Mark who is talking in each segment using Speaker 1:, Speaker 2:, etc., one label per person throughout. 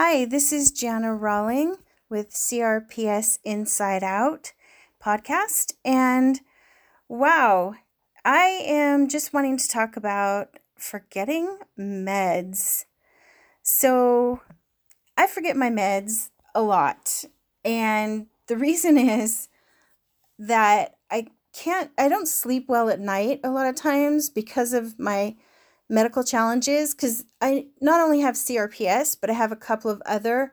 Speaker 1: Hi, this is Jana Rawling with CRPS Inside Out podcast. And wow, I am just wanting to talk about forgetting meds. So I forget my meds a lot. And the reason is that I can't, I don't sleep well at night a lot of times because of my medical challenges. Because I not only have CRPS, but I have a couple of other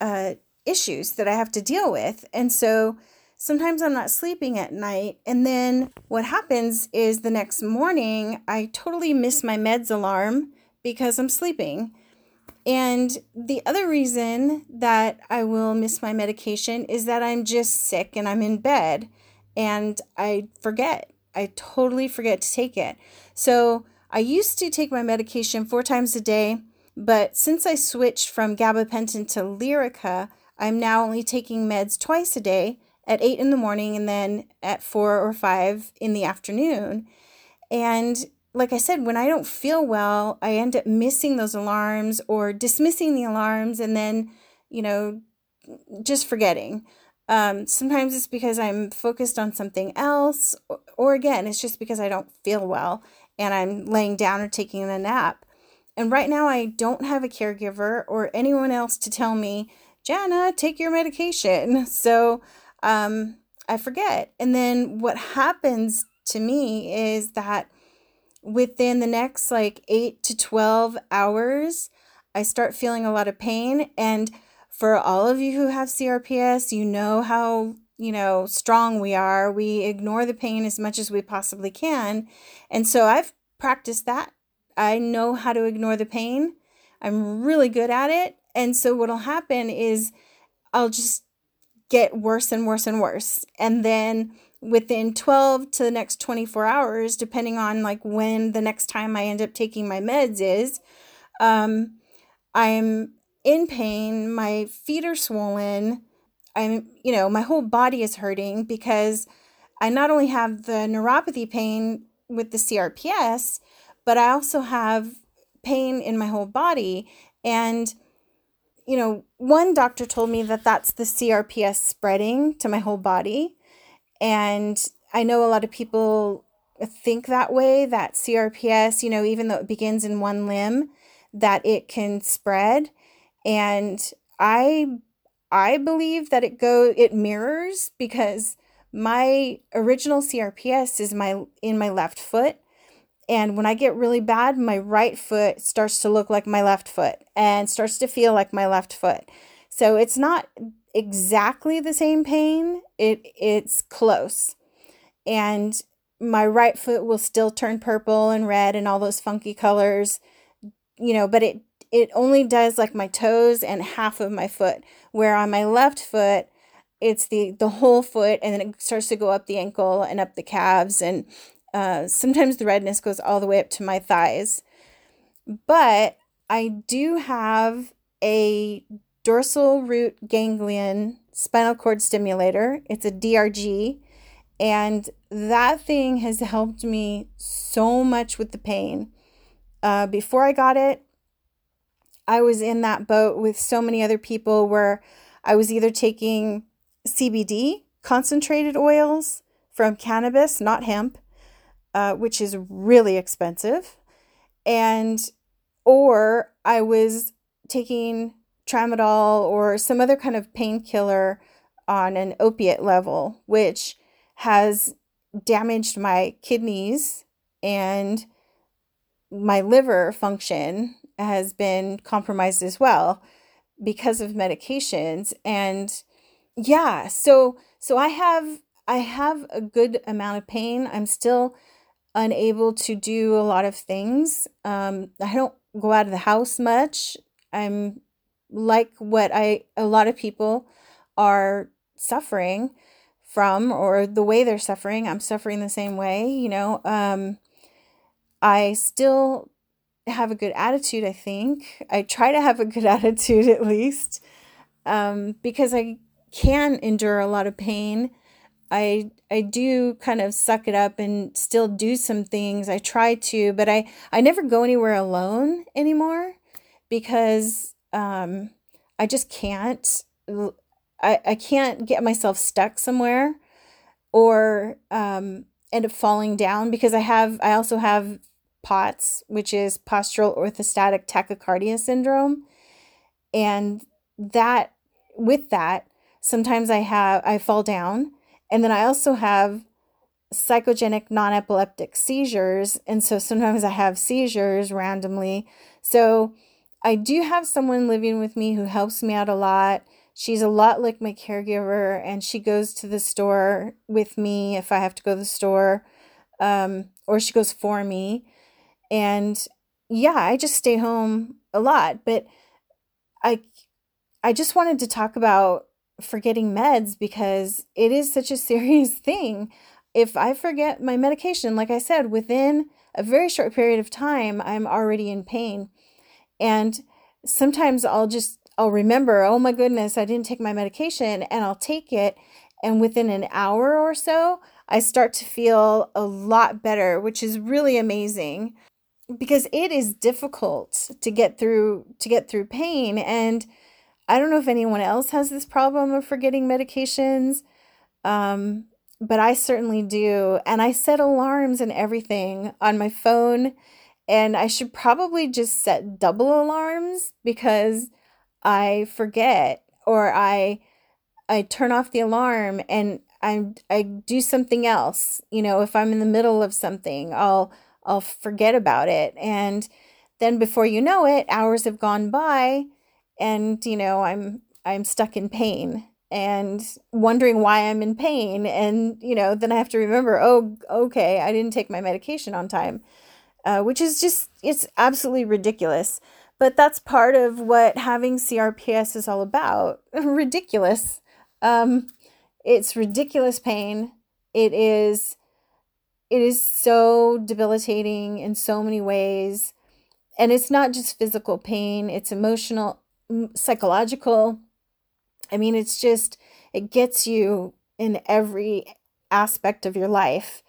Speaker 1: uh, issues that I have to deal with. And so sometimes I'm not sleeping at night. And then what happens is the next morning, I totally miss my meds alarm because I'm sleeping. And the other reason that I will miss my medication is that I'm just sick and I'm in bed and I forget. I totally forget to take it. So I used to take my medication four times a day, but since I switched from gabapentin to Lyrica, I'm now only taking meds twice a day at 8 in the morning and then at 4 or 5 in the afternoon. And like I said, when I don't feel well, I end up missing those alarms or dismissing the alarms and then, you know, just forgetting. Um, sometimes it's because I'm focused on something else, or, or again, it's just because I don't feel well and I'm laying down or taking a nap. And right now, I don't have a caregiver or anyone else to tell me, Jana, take your medication. So um, I forget. And then what happens to me is that within the next like eight to 12 hours, I start feeling a lot of pain. And for all of you who have CRPS, you know how, you know, strong we are. We ignore the pain as much as we possibly can. And so I've practiced that. I know how to ignore the pain. I'm really good at it. And so what'll happen is I'll just get worse and worse and worse. And then within 12 to the next 24 hours, depending on like when the next time I end up taking my meds is, um, I'm in pain. My feet are swollen. I'm, you know, my whole body is hurting because I not only have the neuropathy pain with the CRPS, but I also have pain in my whole body. And you know, one doctor told me that that's the CRPS spreading to my whole body. And I know a lot of people think that way that CRPS, you know, even though it begins in one limb, that it can spread. And I I believe that it go it mirrors because my original CRPS is my in my left foot and when I get really bad, my right foot starts to look like my left foot and starts to feel like my left foot. So it's not exactly the same pain, it it's close. And my right foot will still turn purple and red and all those funky colors, you know, but it it only does like my toes and half of my foot. Where on my left foot, it's the the whole foot and then it starts to go up the ankle and up the calves and uh, sometimes the redness goes all the way up to my thighs. But I do have a dorsal root ganglion spinal cord stimulator. It's a DRG. And that thing has helped me so much with the pain. Uh, before I got it, I was in that boat with so many other people where I was either taking CBD, concentrated oils from cannabis, not hemp, uh, which is really expensive, and or I was taking tramadol or some other kind of painkiller on an opiate level, which has damaged my kidneys and my liver function has been compromised as well because of medications and yeah so so i have i have a good amount of pain i'm still unable to do a lot of things. Um, I don't go out of the house much. I'm like what I a lot of people are suffering from or the way they're suffering. I'm suffering the same way, you know. Um, I still have a good attitude, I think. I try to have a good attitude at least. Um, because I can endure a lot of pain I I do kind of suck it up and still do some things. I try to, but I I never go anywhere alone anymore because um I just can't. I, I can't get myself stuck somewhere or um, end up falling down because I have I also have POTS, which is postural orthostatic tachycardia syndrome. And that with that, sometimes I have I fall down and then I also have psychogenic non-epileptic seizures and so sometimes I have seizures randomly. So I do have someone living with me who helps me out a lot. She's a lot like my caregiver and she goes to the store with me if I have to go to the store um, or she goes for me. And yeah, I just stay home a lot, but I I just wanted to talk about forgetting meds because it is such a serious thing. If I forget my medication, like I said, within a very short period of time, I'm already in pain. And sometimes I'll just I'll remember, oh my goodness, I didn't take my medication and I'll take it and within an hour or so, I start to feel a lot better, which is really amazing because it is difficult to get through to get through pain. And I don't know if anyone else has this problem of forgetting medications um, but I certainly do. And I set alarms and everything on my phone. And I should probably just set double alarms because I forget or I I turn off the alarm and I I do something else. You know, if I'm in the middle of something, I'll I'll forget about it. And then before you know it, hours have gone by and you know, I'm I'm stuck in pain and wondering why I'm in pain and you know, then I have to remember, oh, okay, I didn't take my medication on time. Uh, which is just it's absolutely ridiculous. But that's part of what having CRPS is all about. ridiculous. Um, it's ridiculous pain. It is it is so debilitating in so many ways. And it's not just physical pain, it's emotional, psychological. I mean, it's just, it gets you in every aspect of your life.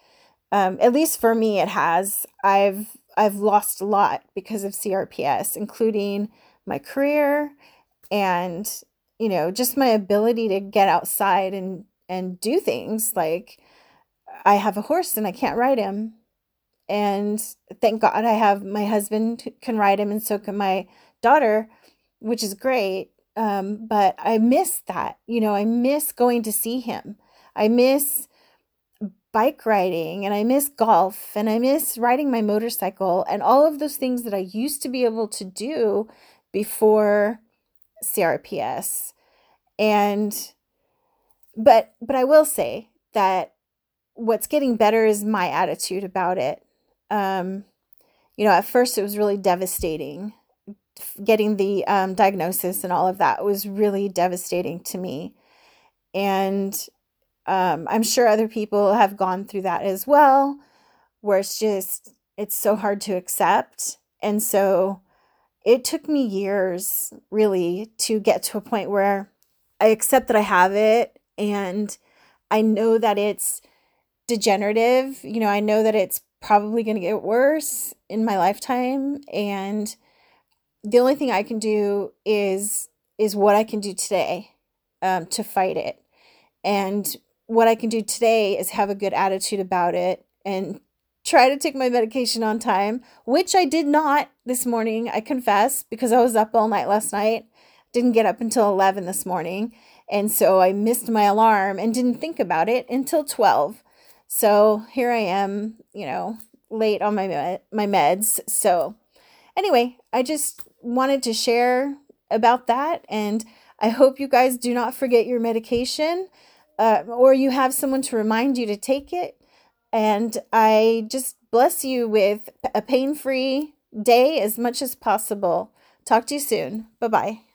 Speaker 1: Um, at least for me, it has. I've I've lost a lot because of CRPS, including my career and you know just my ability to get outside and and do things like I have a horse and I can't ride him. And thank God I have my husband can ride him and so can my daughter, which is great. Um, but I miss that. You know, I miss going to see him. I miss bike riding and I miss golf and I miss riding my motorcycle and all of those things that I used to be able to do before CRPS. And but but I will say that what's getting better is my attitude about it. Um, you know, at first it was really devastating. Getting the um, diagnosis and all of that was really devastating to me. And um, I'm sure other people have gone through that as well, where it's just, it's so hard to accept. And so it took me years really to get to a point where I accept that I have it and I know that it's degenerative. You know, I know that it's probably going to get worse in my lifetime and the only thing I can do is is what I can do today um, to fight it. And what I can do today is have a good attitude about it and try to take my medication on time, which I did not this morning, I confess, because I was up all night last night. Didn't get up until 11 this morning. And so I missed my alarm and didn't think about it until 12. So here I am, you know, late on my med- my meds. So anyway, I just wanted to share about that and I hope you guys do not forget your medication uh, or you have someone to remind you to take it. And I just bless you with a pain free day as much as possible. Talk to you soon. Bye bye.